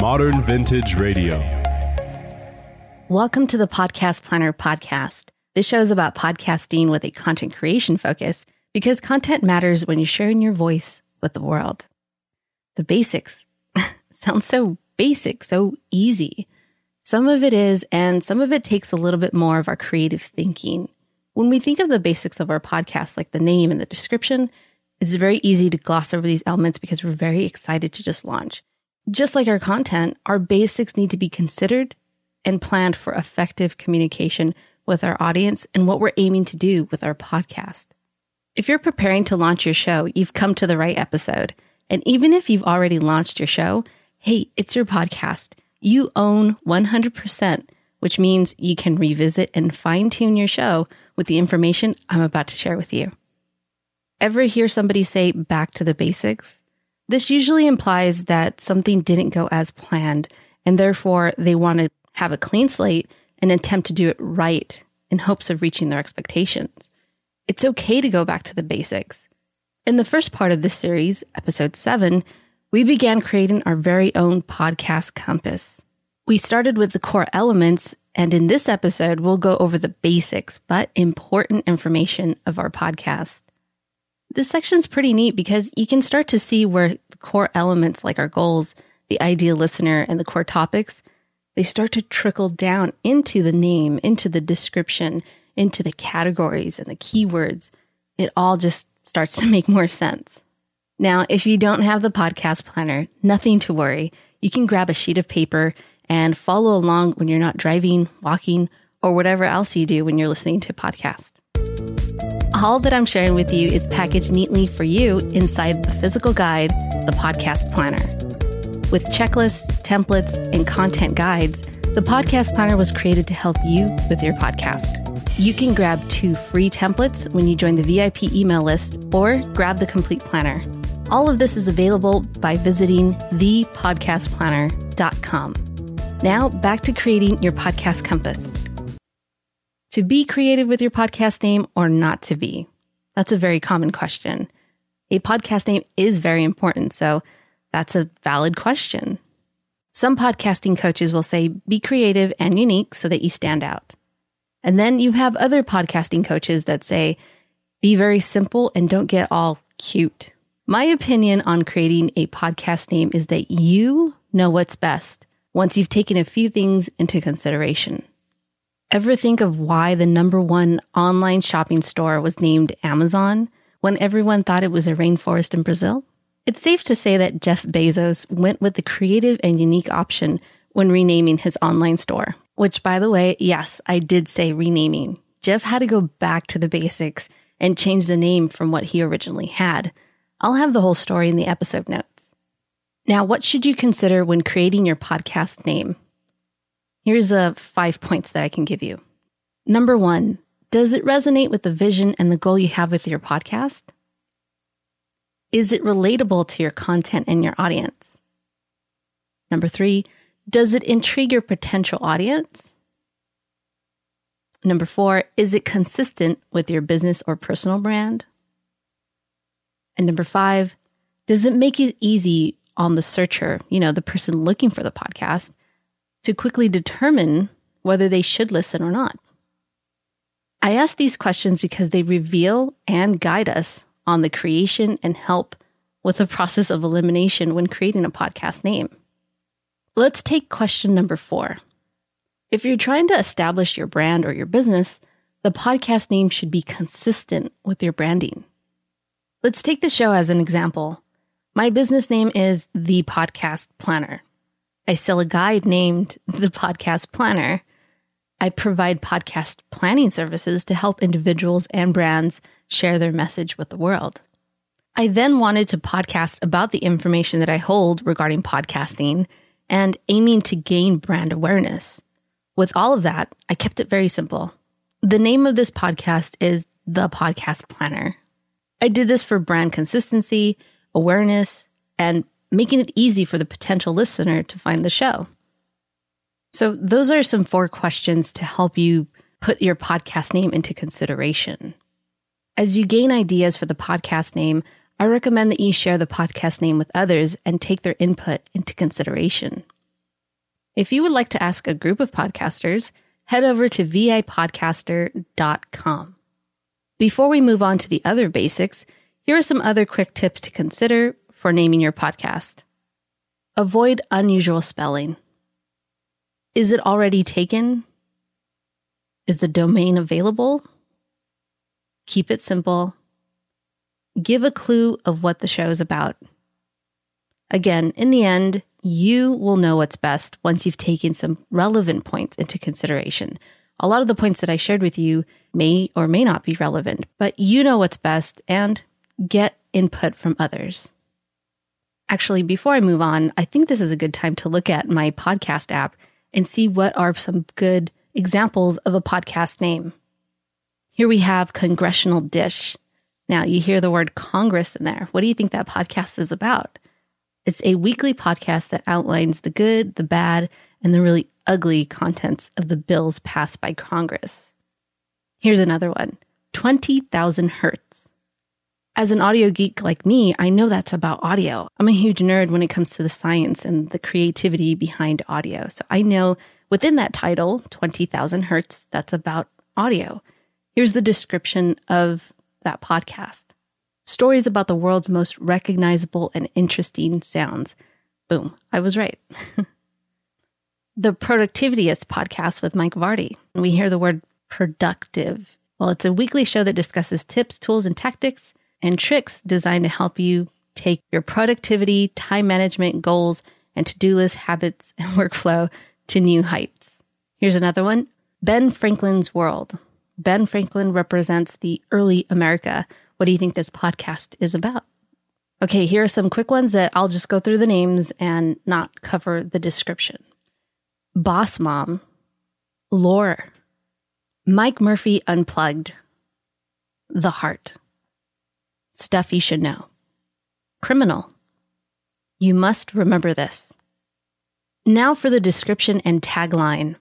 Modern Vintage Radio. Welcome to the Podcast Planner podcast. This show is about podcasting with a content creation focus because content matters when you're sharing your voice with the world. The basics sounds so basic, so easy. Some of it is, and some of it takes a little bit more of our creative thinking. When we think of the basics of our podcast, like the name and the description, it's very easy to gloss over these elements because we're very excited to just launch. Just like our content, our basics need to be considered and planned for effective communication with our audience and what we're aiming to do with our podcast. If you're preparing to launch your show, you've come to the right episode. And even if you've already launched your show, hey, it's your podcast. You own 100%, which means you can revisit and fine tune your show with the information I'm about to share with you. Ever hear somebody say back to the basics? This usually implies that something didn't go as planned, and therefore they want to have a clean slate and attempt to do it right in hopes of reaching their expectations. It's okay to go back to the basics. In the first part of this series, episode 7, we began creating our very own podcast compass. We started with the core elements, and in this episode, we'll go over the basics but important information of our podcast. This section's pretty neat because you can start to see where the core elements like our goals, the ideal listener, and the core topics, they start to trickle down into the name, into the description, into the categories and the keywords. It all just starts to make more sense. Now, if you don't have the podcast planner, nothing to worry. You can grab a sheet of paper and follow along when you're not driving, walking, or whatever else you do when you're listening to podcast. All that I'm sharing with you is packaged neatly for you inside the physical guide, the podcast planner. With checklists, templates, and content guides, the podcast planner was created to help you with your podcast. You can grab two free templates when you join the VIP email list or grab the complete planner. All of this is available by visiting thepodcastplanner.com. Now, back to creating your podcast compass. To be creative with your podcast name or not to be? That's a very common question. A podcast name is very important, so that's a valid question. Some podcasting coaches will say be creative and unique so that you stand out. And then you have other podcasting coaches that say be very simple and don't get all cute. My opinion on creating a podcast name is that you know what's best once you've taken a few things into consideration. Ever think of why the number one online shopping store was named Amazon when everyone thought it was a rainforest in Brazil? It's safe to say that Jeff Bezos went with the creative and unique option when renaming his online store. Which, by the way, yes, I did say renaming. Jeff had to go back to the basics and change the name from what he originally had. I'll have the whole story in the episode notes. Now, what should you consider when creating your podcast name? Here's a five points that I can give you. Number one, does it resonate with the vision and the goal you have with your podcast? Is it relatable to your content and your audience? Number three, does it intrigue your potential audience? Number four, is it consistent with your business or personal brand? And number five, does it make it easy on the searcher, you know, the person looking for the podcast, to quickly determine whether they should listen or not? I ask these questions because they reveal and guide us on the creation and help with the process of elimination when creating a podcast name. Let's take question number four. If you're trying to establish your brand or your business, the podcast name should be consistent with your branding. Let's take the show as an example. My business name is The Podcast Planner. I sell a guide named The Podcast Planner. I provide podcast planning services to help individuals and brands share their message with the world. I then wanted to podcast about the information that I hold regarding podcasting and aiming to gain brand awareness. With all of that, I kept it very simple. The name of this podcast is The Podcast Planner. I did this for brand consistency, awareness, and making it easy for the potential listener to find the show. So, those are some four questions to help you put your podcast name into consideration. As you gain ideas for the podcast name, I recommend that you share the podcast name with others and take their input into consideration. If you would like to ask a group of podcasters, head over to vipodcaster.com. Before we move on to the other basics, here are some other quick tips to consider for naming your podcast. Avoid unusual spelling. Is it already taken? Is the domain available? Keep it simple. Give a clue of what the show is about. Again, in the end, you will know what's best once you've taken some relevant points into consideration. A lot of the points that I shared with you may or may not be relevant, but you know what's best and get input from others. Actually, before I move on, I think this is a good time to look at my podcast app and see what are some good examples of a podcast name. Here we have Congressional Dish. Now, you hear the word Congress in there. What do you think that podcast is about? It's a weekly podcast that outlines the good, the bad, and the really ugly contents of the bills passed by Congress. Here's another one 20,000 Hertz. As an audio geek like me, I know that's about audio. I'm a huge nerd when it comes to the science and the creativity behind audio. So I know within that title, 20,000 Hertz, that's about audio. Here's the description of that podcast stories about the world's most recognizable and interesting sounds. Boom, I was right. the Productivityist podcast with Mike Vardy. We hear the word productive. Well, it's a weekly show that discusses tips, tools, and tactics and tricks designed to help you take your productivity, time management goals, and to do list habits and workflow to new heights. Here's another one Ben Franklin's World. Ben Franklin represents the early America what do you think this podcast is about? Okay, here are some quick ones that I'll just go through the names and not cover the description. Boss Mom, Lore, Mike Murphy Unplugged, The Heart, Stuff You Should Know, Criminal, You Must Remember This. Now for the description and tagline.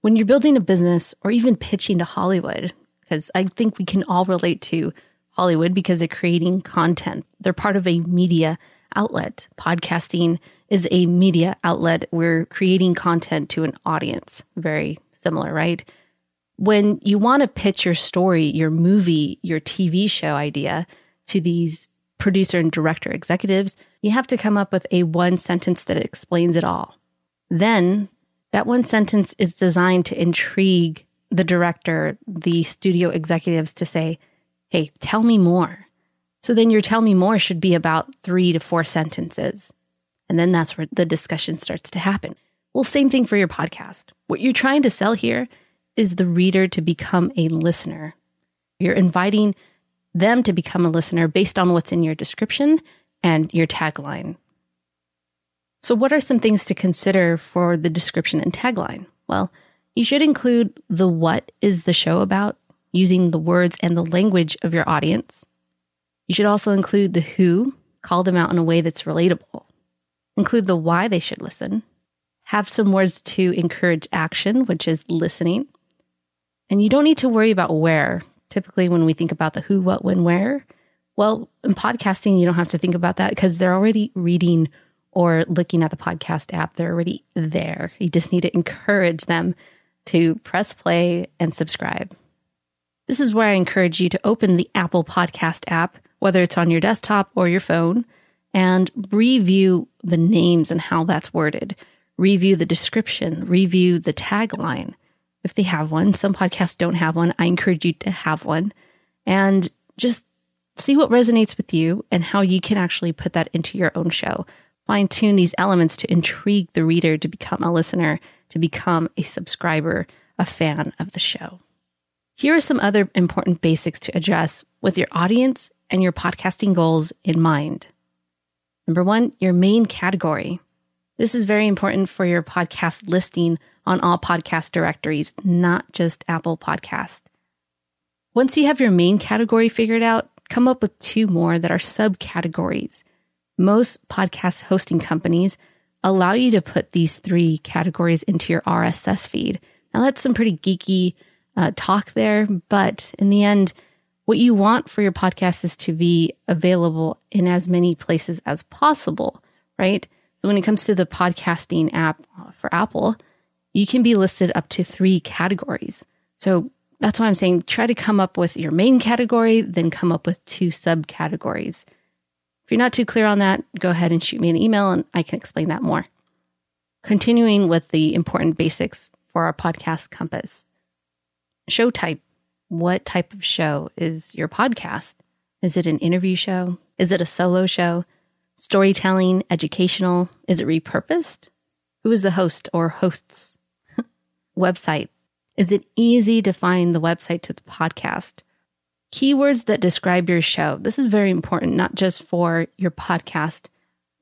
When you're building a business or even pitching to Hollywood, because I think we can all relate to Hollywood because they're creating content. They're part of a media outlet. Podcasting is a media outlet. We're creating content to an audience. Very similar, right? When you want to pitch your story, your movie, your TV show idea to these producer and director executives, you have to come up with a one sentence that explains it all. Then that one sentence is designed to intrigue the director, the studio executives to say, Hey, tell me more. So then your tell me more should be about three to four sentences. And then that's where the discussion starts to happen. Well, same thing for your podcast. What you're trying to sell here is the reader to become a listener. You're inviting them to become a listener based on what's in your description and your tagline. So, what are some things to consider for the description and tagline? Well, you should include the what is the show about using the words and the language of your audience. You should also include the who, call them out in a way that's relatable. Include the why they should listen. Have some words to encourage action, which is listening. And you don't need to worry about where. Typically, when we think about the who, what, when, where, well, in podcasting, you don't have to think about that because they're already reading or looking at the podcast app. They're already there. You just need to encourage them to press play and subscribe. This is where I encourage you to open the Apple Podcast app, whether it's on your desktop or your phone, and review the names and how that's worded. Review the description, review the tagline. If they have one, some podcasts don't have one. I encourage you to have one and just see what resonates with you and how you can actually put that into your own show. Fine tune these elements to intrigue the reader to become a listener, to become a subscriber, a fan of the show. Here are some other important basics to address with your audience and your podcasting goals in mind. Number one, your main category. This is very important for your podcast listing on all podcast directories, not just Apple Podcast. Once you have your main category figured out, come up with two more that are subcategories. Most podcast hosting companies allow you to put these three categories into your RSS feed. Now, that's some pretty geeky uh, talk there. But in the end, what you want for your podcast is to be available in as many places as possible, right? So when it comes to the podcasting app for Apple, you can be listed up to three categories. So that's why I'm saying try to come up with your main category, then come up with two subcategories. If you're not too clear on that, go ahead and shoot me an email and I can explain that more. Continuing with the important basics for our podcast compass. Show type. What type of show is your podcast? Is it an interview show? Is it a solo show? Storytelling, educational? Is it repurposed? Who is the host or hosts? Website. Is it easy to find the website to the podcast? Keywords that describe your show. This is very important, not just for your podcast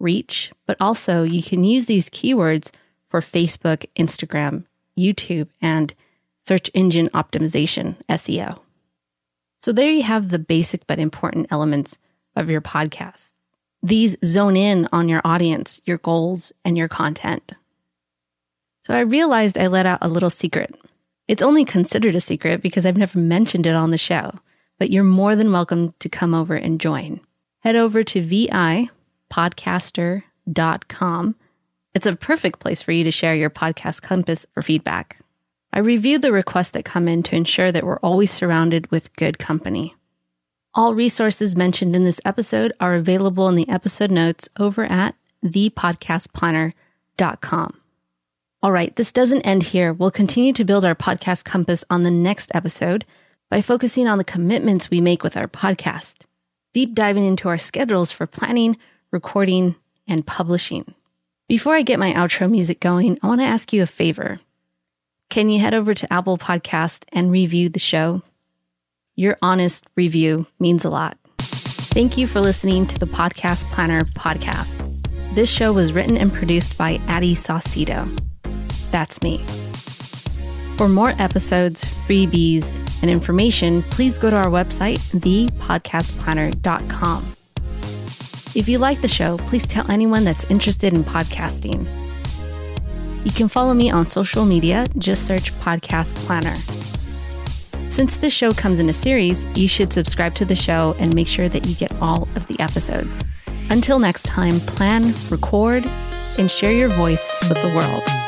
reach, but also you can use these keywords for Facebook, Instagram, YouTube, and search engine optimization, SEO. So there you have the basic but important elements of your podcast. These zone in on your audience, your goals, and your content. So I realized I let out a little secret. It's only considered a secret because I've never mentioned it on the show, but you're more than welcome to come over and join. Head over to vipodcaster.com. It's a perfect place for you to share your podcast compass for feedback. I review the requests that come in to ensure that we're always surrounded with good company. All resources mentioned in this episode are available in the episode notes over at thepodcastplanner.com. All right, this doesn't end here. We'll continue to build our podcast compass on the next episode by focusing on the commitments we make with our podcast, deep diving into our schedules for planning, recording, and publishing. Before I get my outro music going, I want to ask you a favor. Can you head over to Apple Podcast and review the show? Your honest review means a lot. Thank you for listening to the Podcast Planner podcast. This show was written and produced by Addie Saucedo. That's me. For more episodes, freebies, and information, please go to our website, thepodcastplanner.com. If you like the show, please tell anyone that's interested in podcasting. You can follow me on social media, just search Podcast Planner. Since this show comes in a series, you should subscribe to the show and make sure that you get all of the episodes. Until next time, plan, record, and share your voice with the world.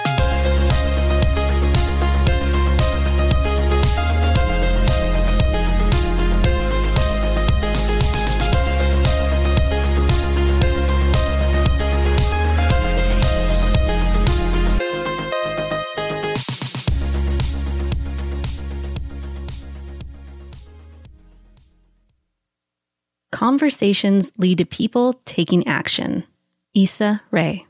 Conversations lead to people taking action. Issa Rae.